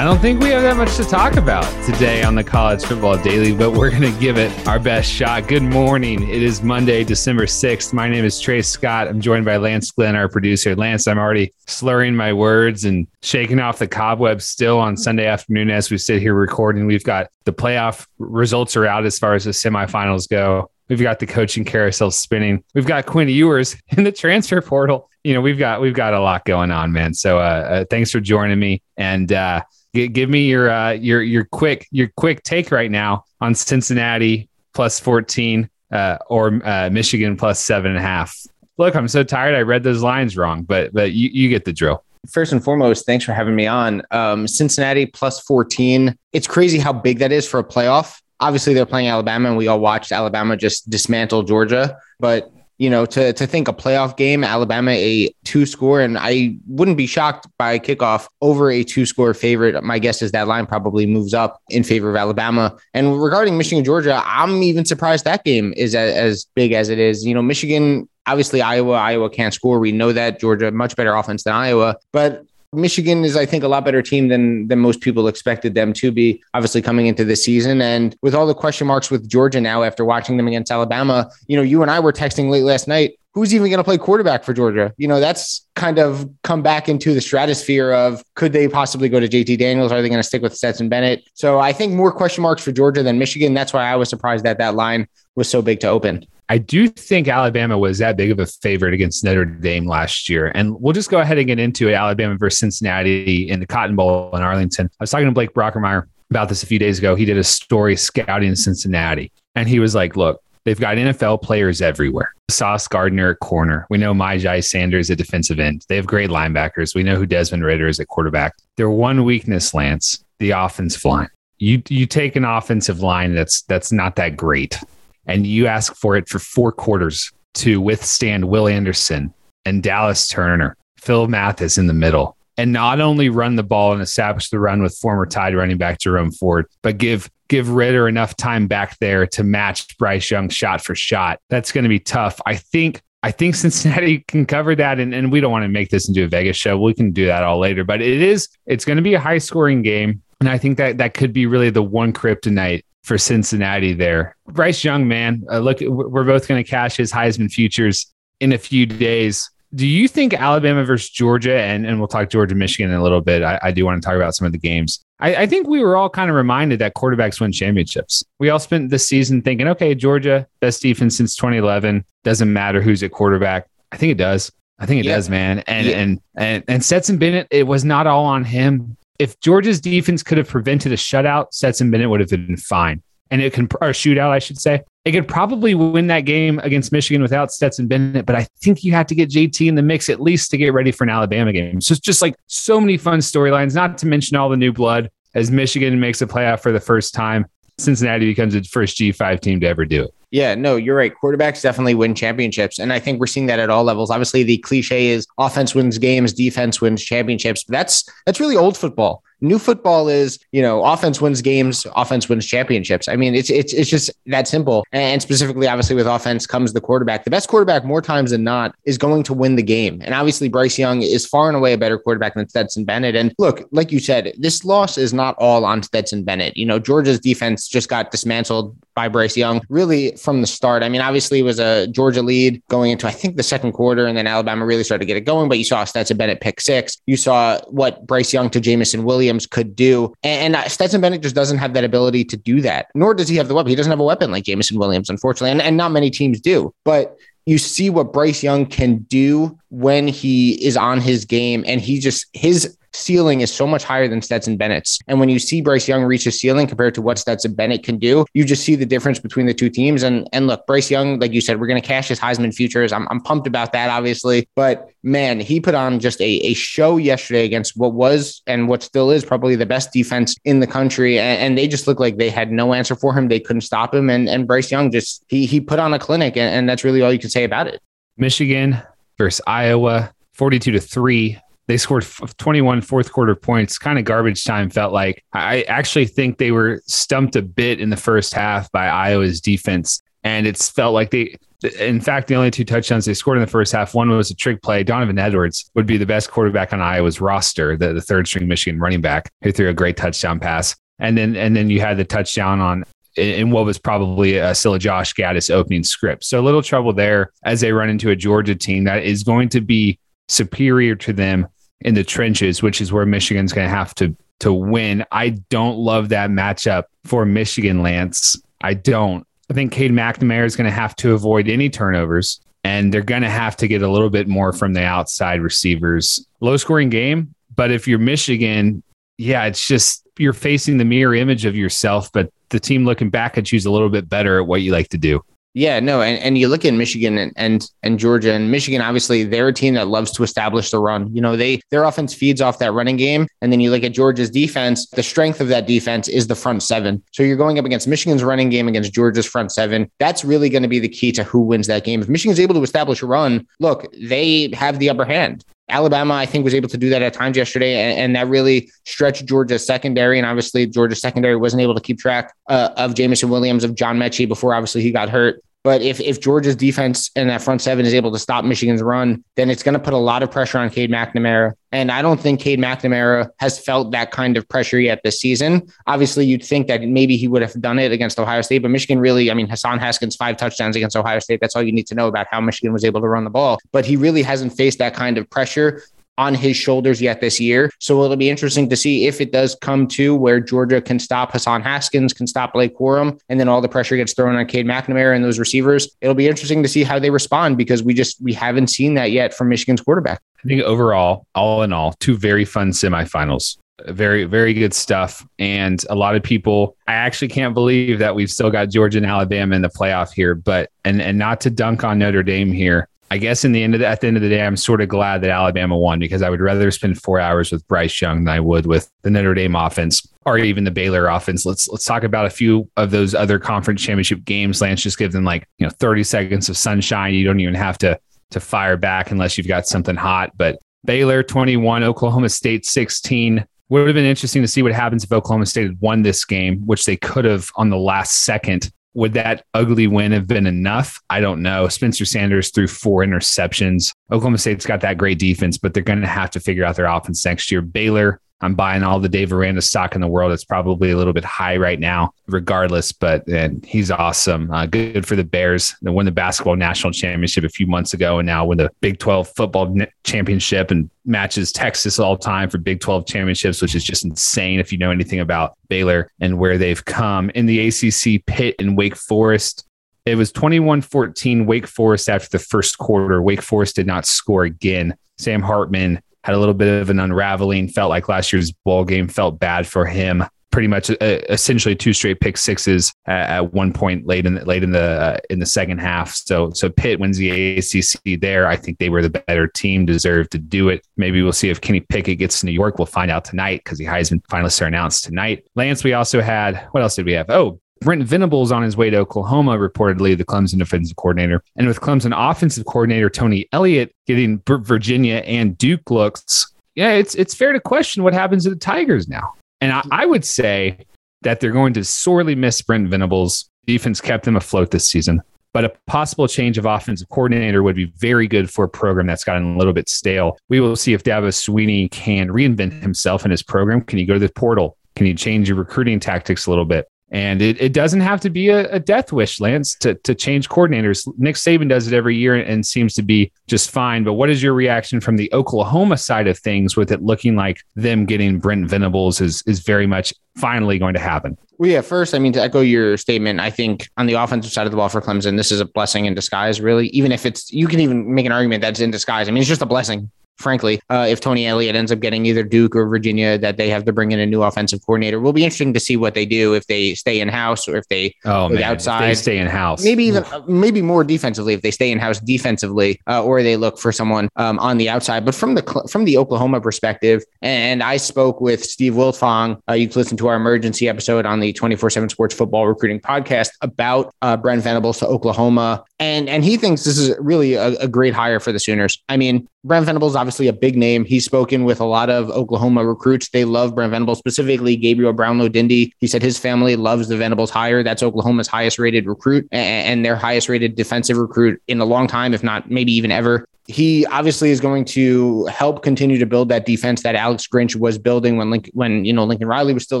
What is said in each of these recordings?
I don't think we have that much to talk about today on the College Football Daily, but we're going to give it our best shot. Good morning. It is Monday, December 6th. My name is Trey Scott. I'm joined by Lance Glinn, our producer. Lance, I'm already slurring my words and shaking off the cobwebs still on Sunday afternoon as we sit here recording. We've got the playoff results are out as far as the semifinals go. We've got the coaching carousel spinning. We've got Quinn Ewers in the transfer portal. You know, we've got we've got a lot going on, man. So uh, uh thanks for joining me. And uh give me your uh, your your quick your quick take right now on Cincinnati plus 14 uh, or uh, Michigan plus seven and a half. Look, I'm so tired. I read those lines wrong, but but you, you get the drill. First and foremost, thanks for having me on. Um, Cincinnati plus 14. It's crazy how big that is for a playoff. Obviously, they're playing Alabama, and we all watched Alabama just dismantle Georgia. But you know, to to think a playoff game, Alabama a two score, and I wouldn't be shocked by kickoff over a two score favorite. My guess is that line probably moves up in favor of Alabama. And regarding Michigan Georgia, I'm even surprised that game is as, as big as it is. You know, Michigan obviously Iowa, Iowa can't score. We know that Georgia much better offense than Iowa, but Michigan is, I think, a lot better team than than most people expected them to be. Obviously, coming into this season, and with all the question marks with Georgia now after watching them against Alabama, you know, you and I were texting late last night. Who's even going to play quarterback for Georgia? You know, that's kind of come back into the stratosphere of could they possibly go to JT Daniels? Are they going to stick with Stetson Bennett? So I think more question marks for Georgia than Michigan. That's why I was surprised that that line was so big to open. I do think Alabama was that big of a favorite against Notre Dame last year. And we'll just go ahead and get into it Alabama versus Cincinnati in the Cotton Bowl in Arlington. I was talking to Blake Brockermeyer about this a few days ago. He did a story scouting Cincinnati. And he was like, look, they've got NFL players everywhere. Sauce Gardner at corner. We know Myjai Sanders at defensive end. They have great linebackers. We know who Desmond Ridder is at quarterback. Their one weakness, Lance, the offensive line. You you take an offensive line that's that's not that great and you ask for it for four quarters to withstand Will Anderson and Dallas Turner, Phil Mathis in the middle, and not only run the ball and establish the run with former Tide running back Jerome Ford, but give give Ridder enough time back there to match Bryce Young shot for shot. That's going to be tough. I think I think Cincinnati can cover that, and, and we don't want to make this into a Vegas show. We can do that all later, but it is it's going to be a high scoring game, and I think that that could be really the one kryptonite for Cincinnati there. Bryce Young, man, uh, look, we're both going to cash his Heisman futures in a few days. Do you think Alabama versus Georgia, and, and we'll talk Georgia, Michigan in a little bit. I, I do want to talk about some of the games. I, I, think we were all kind of reminded that quarterbacks win championships. We all spent the season thinking, okay, Georgia, best defense since 2011. Doesn't matter who's at quarterback. I think it does. I think it yeah. does, man. And, yeah. and and and Stetson Bennett, it was not all on him if Georgia's defense could have prevented a shutout, Stetson Bennett would have been fine. And it can, or shootout, I should say. It could probably win that game against Michigan without Stetson Bennett, but I think you have to get JT in the mix at least to get ready for an Alabama game. So it's just like so many fun storylines, not to mention all the new blood as Michigan makes a playoff for the first time. Cincinnati becomes the first G5 team to ever do it. Yeah, no, you're right. Quarterbacks definitely win championships. And I think we're seeing that at all levels. Obviously, the cliche is offense wins games, defense wins championships. But that's that's really old football. New football is, you know, offense wins games, offense wins championships. I mean, it's it's it's just that simple. And specifically, obviously, with offense comes the quarterback. The best quarterback, more times than not, is going to win the game. And obviously, Bryce Young is far and away a better quarterback than Stetson Bennett. And look, like you said, this loss is not all on Stetson Bennett. You know, Georgia's defense just got dismantled by Bryce Young really from the start. I mean, obviously, it was a Georgia lead going into, I think, the second quarter, and then Alabama really started to get it going. But you saw Stetson Bennett pick six. You saw what Bryce Young to Jameson Williams could do. And, uh, Stetson Bennett just doesn't have that ability to do that, nor does he have the weapon. He doesn't have a weapon like Jameson Williams, unfortunately, and, and not many teams do. But you see what Bryce Young can do when he is on his game and he just his ceiling is so much higher than Stetson Bennett's. And when you see Bryce Young reach his ceiling compared to what Stetson Bennett can do, you just see the difference between the two teams. And and look, Bryce Young, like you said, we're going to cash his Heisman futures. I'm, I'm pumped about that, obviously. But man, he put on just a, a show yesterday against what was and what still is probably the best defense in the country. And, and they just looked like they had no answer for him. They couldn't stop him. And, and Bryce Young just, he, he put on a clinic. And, and that's really all you can say about it. Michigan versus Iowa 42 to 3. They scored 21 fourth quarter points, kind of garbage time felt like. I actually think they were stumped a bit in the first half by Iowa's defense. And it's felt like they, in fact, the only two touchdowns they scored in the first half, one was a trick play. Donovan Edwards would be the best quarterback on Iowa's roster, the, the third string Michigan running back, who threw a great touchdown pass. And then, and then you had the touchdown on in what was probably a still a Josh Gattis opening script. So a little trouble there as they run into a Georgia team that is going to be superior to them in the trenches, which is where Michigan's going to have to to win. I don't love that matchup for Michigan, Lance. I don't. I think Cade McNamara is going to have to avoid any turnovers, and they're going to have to get a little bit more from the outside receivers. Low scoring game, but if you're Michigan, yeah, it's just you're facing the mirror image of yourself, but the team looking back at you is a little bit better at what you like to do. Yeah, no, and, and you look at Michigan and, and and Georgia and Michigan, obviously they're a team that loves to establish the run. You know, they their offense feeds off that running game. And then you look at Georgia's defense, the strength of that defense is the front seven. So you're going up against Michigan's running game against Georgia's front seven. That's really going to be the key to who wins that game. If Michigan's able to establish a run, look, they have the upper hand. Alabama, I think, was able to do that at times yesterday, and, and that really stretched Georgia's secondary. And obviously, Georgia's secondary wasn't able to keep track uh, of Jameson Williams, of John Metchie before obviously he got hurt. But if, if Georgia's defense and that front seven is able to stop Michigan's run, then it's going to put a lot of pressure on Cade McNamara. And I don't think Cade McNamara has felt that kind of pressure yet this season. Obviously, you'd think that maybe he would have done it against Ohio State, but Michigan really, I mean, Hassan Haskins, five touchdowns against Ohio State. That's all you need to know about how Michigan was able to run the ball. But he really hasn't faced that kind of pressure on his shoulders yet this year. So it'll be interesting to see if it does come to where Georgia can stop Hassan Haskins, can stop Blake Corum, and then all the pressure gets thrown on Cade McNamara and those receivers. It'll be interesting to see how they respond because we just we haven't seen that yet from Michigan's quarterback. I think overall, all in all, two very fun semifinals very very good stuff and a lot of people i actually can't believe that we've still got georgia and alabama in the playoff here but and and not to dunk on notre dame here I guess in the end of the, at the end of the day, I'm sort of glad that Alabama won because I would rather spend four hours with Bryce Young than I would with the Notre Dame offense or even the Baylor offense. Let's let's talk about a few of those other conference championship games. Lance just give them like you know 30 seconds of sunshine. You don't even have to to fire back unless you've got something hot. But Baylor 21, Oklahoma State 16. Would have been interesting to see what happens if Oklahoma State had won this game, which they could have on the last second would that ugly win have been enough? I don't know. Spencer Sanders threw four interceptions. Oklahoma State's got that great defense, but they're going to have to figure out their offense next year. Baylor I'm buying all the Dave Aranda stock in the world. It's probably a little bit high right now, regardless, but and he's awesome. Uh, good for the Bears. They won the basketball national championship a few months ago, and now win the Big 12 football championship and matches Texas all time for Big 12 championships, which is just insane if you know anything about Baylor and where they've come. In the ACC, Pitt and Wake Forest. It was 21 14 Wake Forest after the first quarter. Wake Forest did not score again. Sam Hartman had a little bit of an unraveling. Felt like last year's bowl game felt bad for him. Pretty much, uh, essentially two straight pick sixes at, at, one point late in the, late in the uh, in the second half. So so Pitt wins the ACC there. I think they were the better team, deserved to do it. Maybe we'll see if Kenny Pickett gets to New York. We'll find out tonight because the Heisman finalists are announced tonight. Lance, we also had what else did we have? Oh, Brent Venables on his way to Oklahoma, reportedly the Clemson defensive coordinator. And with Clemson offensive coordinator Tony Elliott getting Virginia and Duke looks, yeah, it's it's fair to question what happens to the Tigers now. And I, I would say that they're going to sorely miss Brent Venables. Defense kept them afloat this season. But a possible change of offensive coordinator would be very good for a program that's gotten a little bit stale. We will see if Dabo Swinney can reinvent himself in his program. Can he go to the portal? Can you change your recruiting tactics a little bit? And it, it doesn't have to be a, a, death wish, Lance, to, to change coordinators. Nick Saban does it every year and seems to be just fine. But what is your reaction from the Oklahoma side of things with it looking like them getting Brent Venables is, is very much finally going to happen? Well, yeah, first, I mean, to echo your statement, I think on the offensive side of the ball for Clemson, this is a blessing in disguise, really. Even if it's, you can even make an argument that's in disguise. I mean, it's just a blessing frankly, uh, if Tony Elliott ends up getting either Duke or Virginia, that they have to bring in a new offensive coordinator. Will be interesting to see what they do if they stay in house or if they oh man, outside. they stay in house, maybe even uh, maybe more defensively if they stay in house defensively, uh, or they look for someone um, on the outside. But from the from the Oklahoma perspective, and I spoke with Steve Wiltfong. Uh, you can listen to our emergency episode on the twenty four seven Sports Football Recruiting podcast about uh, Brent Venables to Oklahoma and and he thinks this is really a, a great hire for the Sooners. I mean, Brent Venables obviously a big name. He's spoken with a lot of Oklahoma recruits. They love Brent Venables, specifically Gabriel Brownlow Dindy. He said his family loves the Venables hire. That's Oklahoma's highest rated recruit and their highest rated defensive recruit in a long time, if not maybe even ever he obviously is going to help continue to build that defense that Alex Grinch was building when Lincoln, when you know Lincoln Riley was still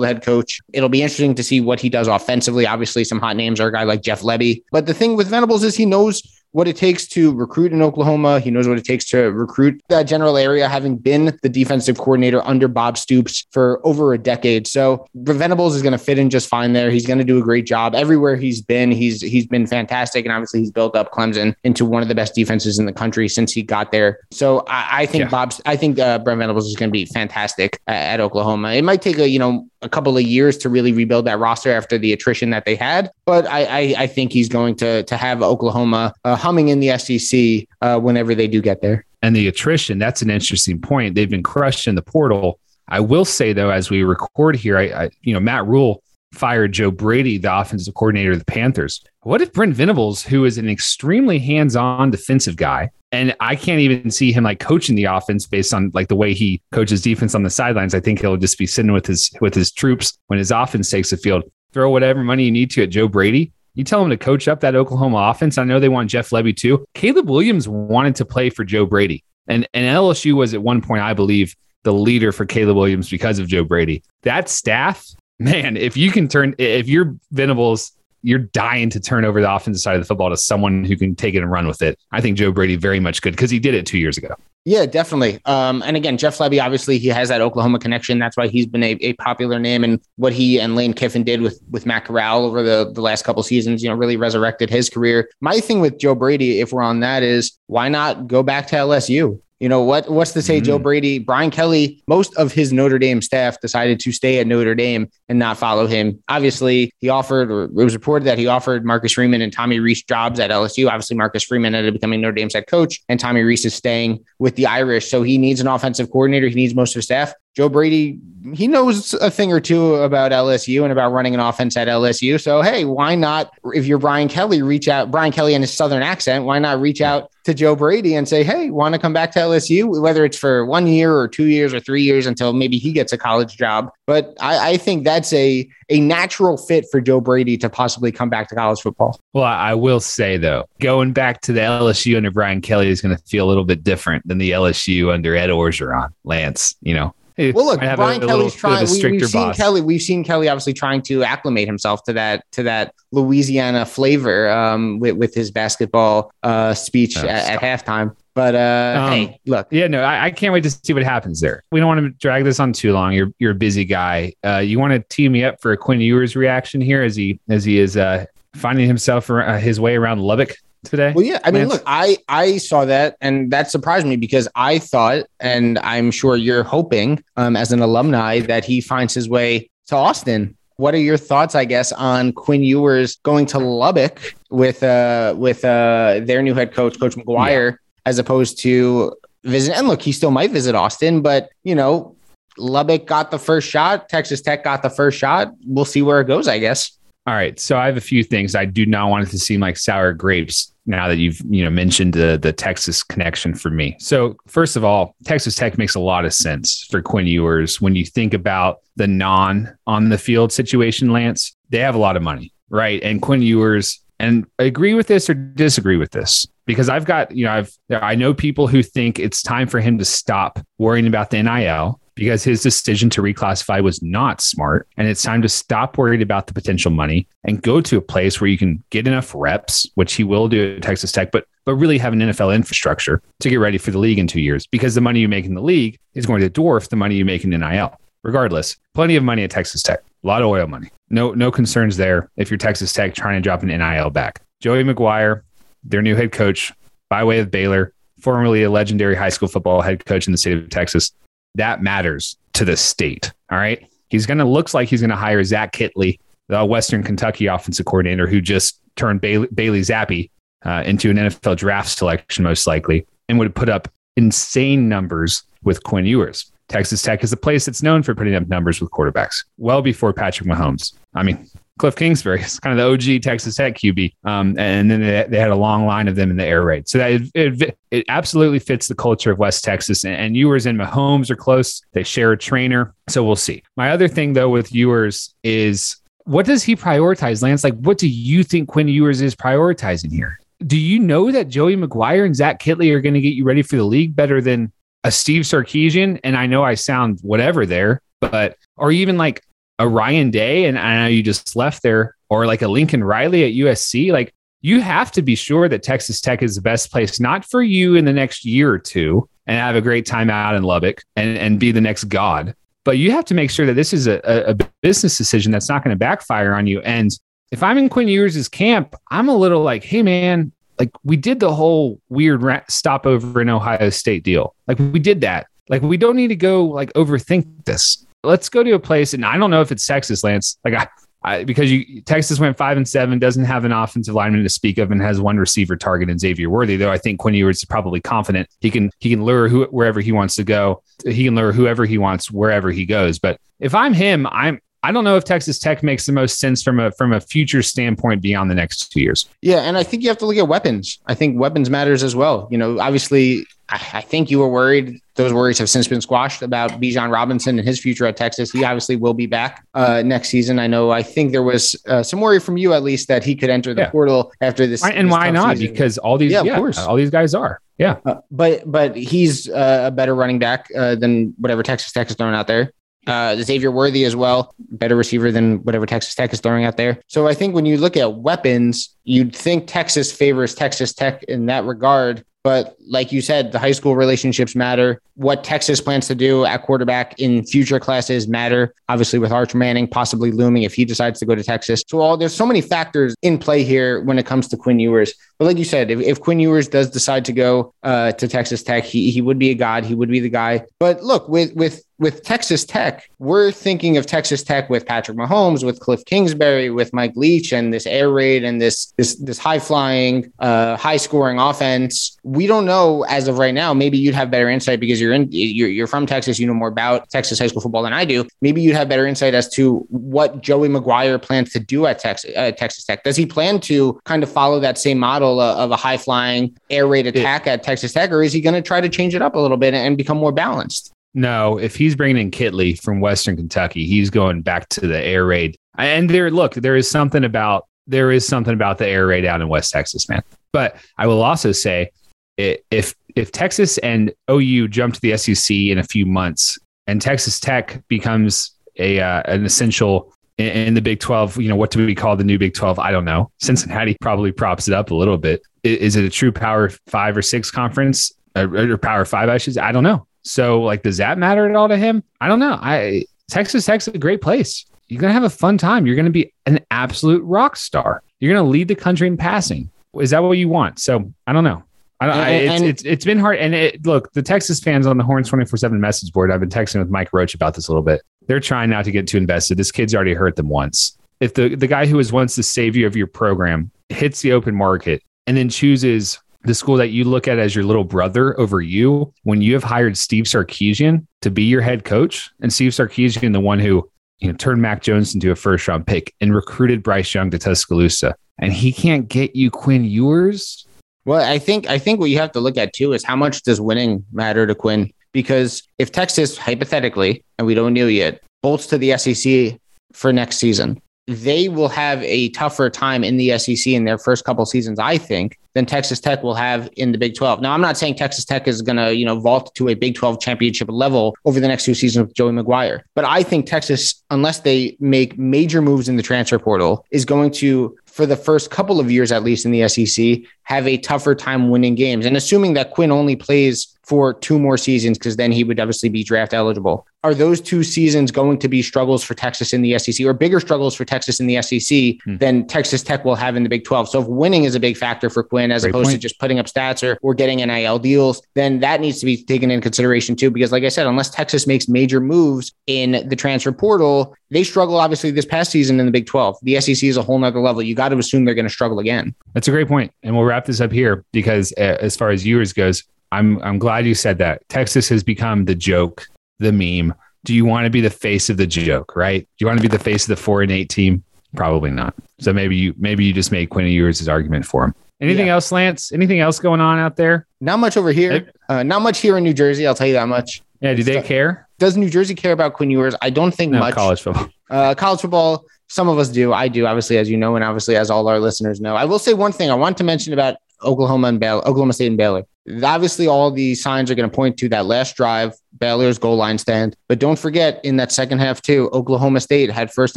the head coach. It'll be interesting to see what he does offensively. Obviously, some hot names are a guy like Jeff Lebby, but the thing with Venables is he knows what it takes to recruit in Oklahoma. He knows what it takes to recruit that general area, having been the defensive coordinator under Bob Stoops for over a decade. So Venables is going to fit in just fine there. He's going to do a great job everywhere he's been. He's he's been fantastic, and obviously he's built up Clemson into one of the best defenses in the country since he got there. So I, I think yeah. Bob's I think uh, Brent Venables is going to be fantastic at, at Oklahoma. It might take a you know a couple of years to really rebuild that roster after the attrition that they had. But I, I, I think he's going to to have Oklahoma uh, humming in the SEC uh, whenever they do get there. And the attrition, that's an interesting point. They've been crushed in the portal. I will say though, as we record here, I, I you know Matt Rhule fired Joe Brady, the offensive coordinator of the Panthers. What if Brent Venables, who is an extremely hands-on defensive guy, and I can't even see him like coaching the offense based on like the way he coaches defense on the sidelines. I think he'll just be sitting with his with his troops when his offense takes the field. Throw whatever money you need to at Joe Brady. You tell him to coach up that Oklahoma offense. I know they want Jeff Lebby too. Caleb Williams wanted to play for Joe Brady. And and LSU was at one point, I believe, the leader for Caleb Williams because of Joe Brady. That staff, man, if you can turn if you're Venables you're dying to turn over the offensive side of the football to someone who can take it and run with it. I think Joe Brady very much could because he did it two years ago. Yeah, definitely. Um, and again, Jeff Lebby, obviously, he has that Oklahoma connection. That's why he's been a, a popular name. And what he and Lane Kiffin did with with Matt Corral over the, the last couple seasons, you know, really resurrected his career. My thing with Joe Brady, if we're on that, is why not go back to LSU? You know what? What's to say, mm-hmm. Joe Brady, Brian Kelly? Most of his Notre Dame staff decided to stay at Notre Dame and not follow him. Obviously, he offered, or it was reported that he offered Marcus Freeman and Tommy Rees jobs at LSU. Obviously, Marcus Freeman ended up becoming Notre Dame's head coach, and Tommy Rees is staying with the Irish. So he needs an offensive coordinator. He needs most of his staff. Joe Brady, he knows a thing or two about LSU and about running an offense at LSU. So, hey, why not, if you're Brian Kelly, reach out, Brian Kelly and his Southern accent, why not reach out to Joe Brady and say, hey, want to come back to LSU, whether it's for one year or two years or three years until maybe he gets a college job. But I, I think that's a, a natural fit for Joe Brady to possibly come back to college football. Well, I will say, though, going back to the LSU under Brian Kelly is going to feel a little bit different than the LSU under Ed Orgeron, Lance, you know well, look, Brian Kelly's trying. We, have seen Kelly. We've seen Kelly obviously trying to acclimate himself to that to that Louisiana flavor um, with, with his basketball uh, speech oh, at, at, halftime. But uh, um, hey, look. Yeah, no, I, I, can't wait to see what happens there. We don't want to drag this on too long. You're you're a busy guy. Uh, you want to tee me up for a Quinn Ewers reaction here as he as he is uh, finding himself uh, his way around Lubbock today? Well, yeah. I mean, look, I I saw that and that surprised me because I thought, and I'm sure you're hoping, um, as an alumni, that he finds his way to Austin. What are your thoughts, I guess, on Quinn Ewers going to Lubbock with uh with uh their new head coach, Coach McGuire, yeah. as opposed to visit? And look, he still might visit Austin, but you know, Lubbock got the first shot, Texas Tech got the first shot. We'll see where it goes, I guess. All right. So I have a few things. I do not want it to seem like sour grapes now that you've, you know, mentioned the, the Texas connection for me. So first of all, Texas Tech makes a lot of sense for Quinn Ewers. When you think about the non on the field situation, Lance, they have a lot of money, right? And Quinn Ewers, and agree with this or disagree with this because I've got, you know, I've, I know people who think it's time for him to stop worrying about the NIL because his decision to reclassify was not smart. And it's time to stop worrying about the potential money and go to a place where you can get enough reps, which he will do at Texas Tech, but but really have an NFL infrastructure to get ready for the league in two years because the money you make in the league is going to dwarf the money you make in NIL. Regardless, plenty of money at Texas Tech, a lot of oil money. No, no concerns there if you're Texas Tech trying to drop an NIL back. Joey McGuire, their new head coach by way of Baylor, formerly a legendary high school football head coach in the state of Texas, that matters to the state. All right. He's going to looks like he's going to hire Zach Kittley, the Western Kentucky offensive coordinator who just turned Bailey, Bailey Zappe uh, into an NFL draft selection, most likely, and would put up insane numbers with Quinn Ewers. Texas Tech is a place that's known for putting up numbers with quarterbacks well before Patrick Mahomes. I mean, Cliff Kingsbury, it's kind of the OG Texas Tech QB. Um, and then they, they, had a long line of them in the air raid. So that it, it, it absolutely fits the culture of West Texas. And, and Ewers and Mahomes are close. They share a trainer. So we'll see. My other thing though with Ewers is what does he prioritize, Lance? Like, what do you think Quinn Ewers is prioritizing here? Do you know that Joey McGuire and Zach Kittley are going to get you ready for the league better than a Steve Sarkisian? And I know I sound whatever there, but or even like a Ryan Day, and I know you just left there, or like a Lincoln Riley at USC, like you have to be sure that Texas Tech is the best place, not for you in the next year or two and have a great time out in Lubbock and, and be the next God. But you have to make sure that this is a, a business decision that's not going to backfire on you. And if I'm in Quinn Ewers' camp, I'm a little like, hey, man, like we did the whole weird stopover in Ohio State deal. Like we did that. Like we don't need to go like overthink this let's go to a place, and I don't know if it's Texas, Lance. Like I, I, because you Texas went five and seven, doesn't have an offensive lineman to speak of, and has one receiver target in Xavier Worthy. Though I think Quinn Ewers is probably confident he can he can lure who, wherever he wants to go. He can lure whoever he wants wherever he goes. But if I'm him, I'm I don't know if Texas Tech makes the most sense from a from a future standpoint beyond the next two years. Yeah, and I think you have to look at weapons. I think weapons matters as well. You know, obviously, I, I think you were worried. Those worries have since been squashed about Bijan Robinson and his future at Texas. He obviously will be back uh, next season. I know. I think there was uh, some worry from you at least that he could enter the yeah. portal after this. And this why not? Season. Because all these, yeah, yeah, of course, all these guys are. Yeah, uh, but but he's uh, a better running back uh, than whatever Texas Tech is throwing out there. Uh, Xavier Worthy as well, better receiver than whatever Texas Tech is throwing out there. So I think when you look at weapons, you'd think Texas favors Texas Tech in that regard. But like you said, the high school relationships matter. What Texas plans to do at quarterback in future classes matter. Obviously, with Arch Manning possibly looming if he decides to go to Texas. So all, there's so many factors in play here when it comes to Quinn Ewers. But like you said, if, if Quinn Ewers does decide to go uh, to Texas Tech, he, he would be a god. He would be the guy. But look, with with with Texas Tech, we're thinking of Texas Tech with Patrick Mahomes, with Cliff Kingsbury, with Mike Leach, and this air raid and this this this high flying, uh, high scoring offense. We don't know as of right now. Maybe you'd have better insight because you're in you're, you're from Texas. You know more about Texas high school football than I do. Maybe you'd have better insight as to what Joey McGuire plans to do at Texas uh, Texas Tech. Does he plan to kind of follow that same model uh, of a high flying air raid attack at Texas Tech, or is he going to try to change it up a little bit and become more balanced? No, if he's bringing in Kittley from Western Kentucky, he's going back to the air raid. And there, look, there is something about there is something about the air raid out in West Texas, man. But I will also say, if if Texas and OU jump to the SEC in a few months, and Texas Tech becomes a uh, an essential in, the Big Twelve, you know, what do we call the new Big Twelve? I don't know. Cincinnati probably props it up a little bit. Is, it a true Power Five or Six conference? Or, or Power Five, I should. Say? I don't know. So, like, does that matter at all to him? I don't know. I Texas Tech's a great place. You're gonna have a fun time. You're gonna be an absolute rock star. You're gonna lead the country in passing. Is that what you want? So I don't know. I don't, I, it's, it's it's been hard. And it, look, the Texas fans on the Horns twenty four seven message board. I've been texting with Mike Roach about this a little bit. They're trying not to get too invested. This kid's already hurt them once. If the the guy who was once the savior of your program hits the open market and then chooses the school that you look at as your little brother over you when you have hired Steve Sarkisian to be your head coach and Steve Sarkisian, the one who you know turned Mac Jones into a first round pick and recruited Bryce Young to Tuscaloosa, and he can't get you Quinn Ewers. Well, I think I think what you have to look at too is how much does winning matter to Quinn? Because if Texas hypothetically, and we don't know yet, bolts to the SEC for next season, they will have a tougher time in the SEC in their first couple seasons, I think, than Texas Tech will have in the Big 12. Now, I'm not saying Texas Tech is going to, you know, vault to a Big 12 championship level over the next two seasons with Joey McGuire. But I think Texas, unless they make major moves in the transfer portal, is going to for the first couple of years, at least in the SEC, have a tougher time winning games. And assuming that Quinn only plays for two more seasons, because then he would obviously be draft eligible. Are those two seasons going to be struggles for Texas in the SEC or bigger struggles for Texas in the SEC hmm. than Texas Tech will have in the Big 12? So if winning is a big factor for Quinn as Great opposed point. to just putting up stats or, or getting NIL deals, then that needs to be taken into consideration too. Because like I said, unless Texas makes major moves in the transfer portal, they struggle obviously this past season in the Big 12. The SEC is a whole nother level. You got to assume they're going to struggle again. That's a great point. And we'll wrap this up here because uh, as far as Ewers goes, I'm I'm glad you said that. Texas has become the joke, the meme. Do you want to be the face of the joke, right? Do you want to be the face of the four and eight team? Probably not. So maybe you maybe you just made Quinn Ewers' argument for him. Anything Yeah. else, Lance? Anything else going on out there? Not much over here. Uh, not much here in New Jersey. I'll tell you that much. Yeah, do they Stuff- care? Does New Jersey care about Quinn Ewers? I don't think No, much. college football. Uh, college football, some of us do. I do, obviously, as you know, and obviously, as all our listeners know. I will say one thing I want to mention about Oklahoma and Baylor, Oklahoma State and Baylor. Obviously, all the signs are going to point to that last drive, Baylor's goal line stand. But don't forget, in that second half, too, Oklahoma State had first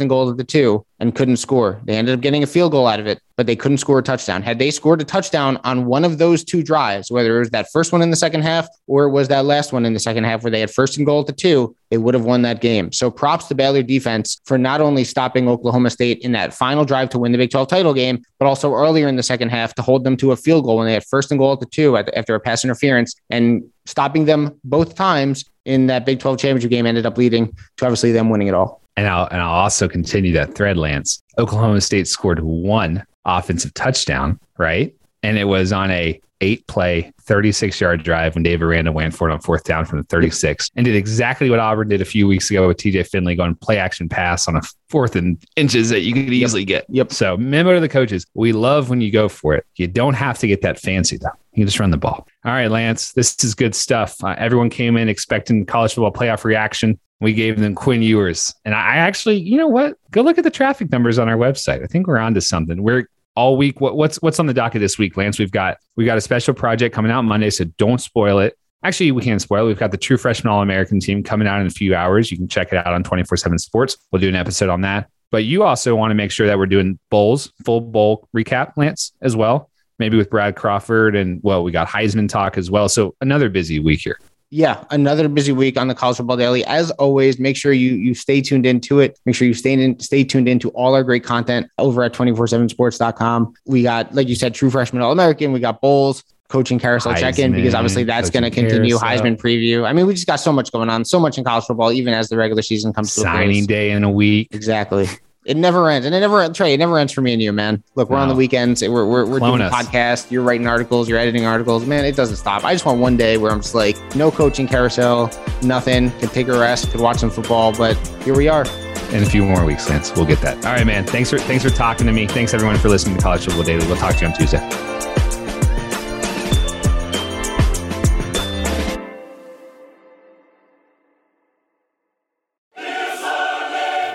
and goal at the two and couldn't score. They ended up getting a field goal out of it, but they couldn't score a touchdown. Had they scored a touchdown on one of those two drives, whether it was that first one in the second half or it was that last one in the second half where they had first and goal at the two, they would have won that game. So props to Baylor defense for not only stopping Oklahoma State in that final drive to win the Big 12 title game, but also earlier in the second half to hold them to a field goal when they had first and goal at the two after a pass interference and stopping them both times in that Big 12 championship game ended up leading to obviously them winning it all. And I'll and I'll also continue that thread, Lance. Oklahoma State scored one offensive touchdown, right? And it was on a eight play, 36 yard drive when Dave Aranda went for it on fourth down from the 36 and did exactly what Auburn did a few weeks ago with TJ Finley going play action pass on a fourth and inches that you could easily get. Yep. So memo to the coaches. We love when you go for it. You don't have to get that fancy though. You can just run the ball. All right, Lance, this is good stuff. Uh, everyone came in expecting college football playoff reaction. We gave them Quinn Ewers. And I actually, you know what? Go look at the traffic numbers on our website. I think we're onto something. We're all week. What, what's what's on the docket this week, Lance? We've got we've got a special project coming out Monday, so don't spoil it. Actually, we can't spoil it. We've got the True Freshman All American team coming out in a few hours. You can check it out on 24 7 Sports. We'll do an episode on that. But you also want to make sure that we're doing bowls, full bowl recap, Lance, as well. Maybe with Brad Crawford and well, we got Heisman talk as well. So another busy week here. Yeah, another busy week on the College Football Daily. As always, make sure you you stay tuned into it. Make sure you stay in stay tuned into all our great content over at 247sports.com. We got, like you said, True Freshman All American. We got bowls, coaching carousel check in because obviously that's going to continue. carousel. Heisman preview. I mean, we just got so much going on, so much in college football, even as the regular season comes to a Signing day in a week. Exactly. It never ends, and it never Trey. It never ends for me and you, man. Look, we're on the weekends. We're we're, we're Clone doing us. podcasts. You're writing articles. You're editing articles. Man, it doesn't stop. I just want one day where I'm just like, no coaching carousel, nothing. Can take a rest. Could watch some football. But here we are. in a few more weeks, Lance. We'll get that. All right, man. Thanks for thanks for talking to me. Thanks everyone for listening to College Football Daily. We'll talk to you on Tuesday.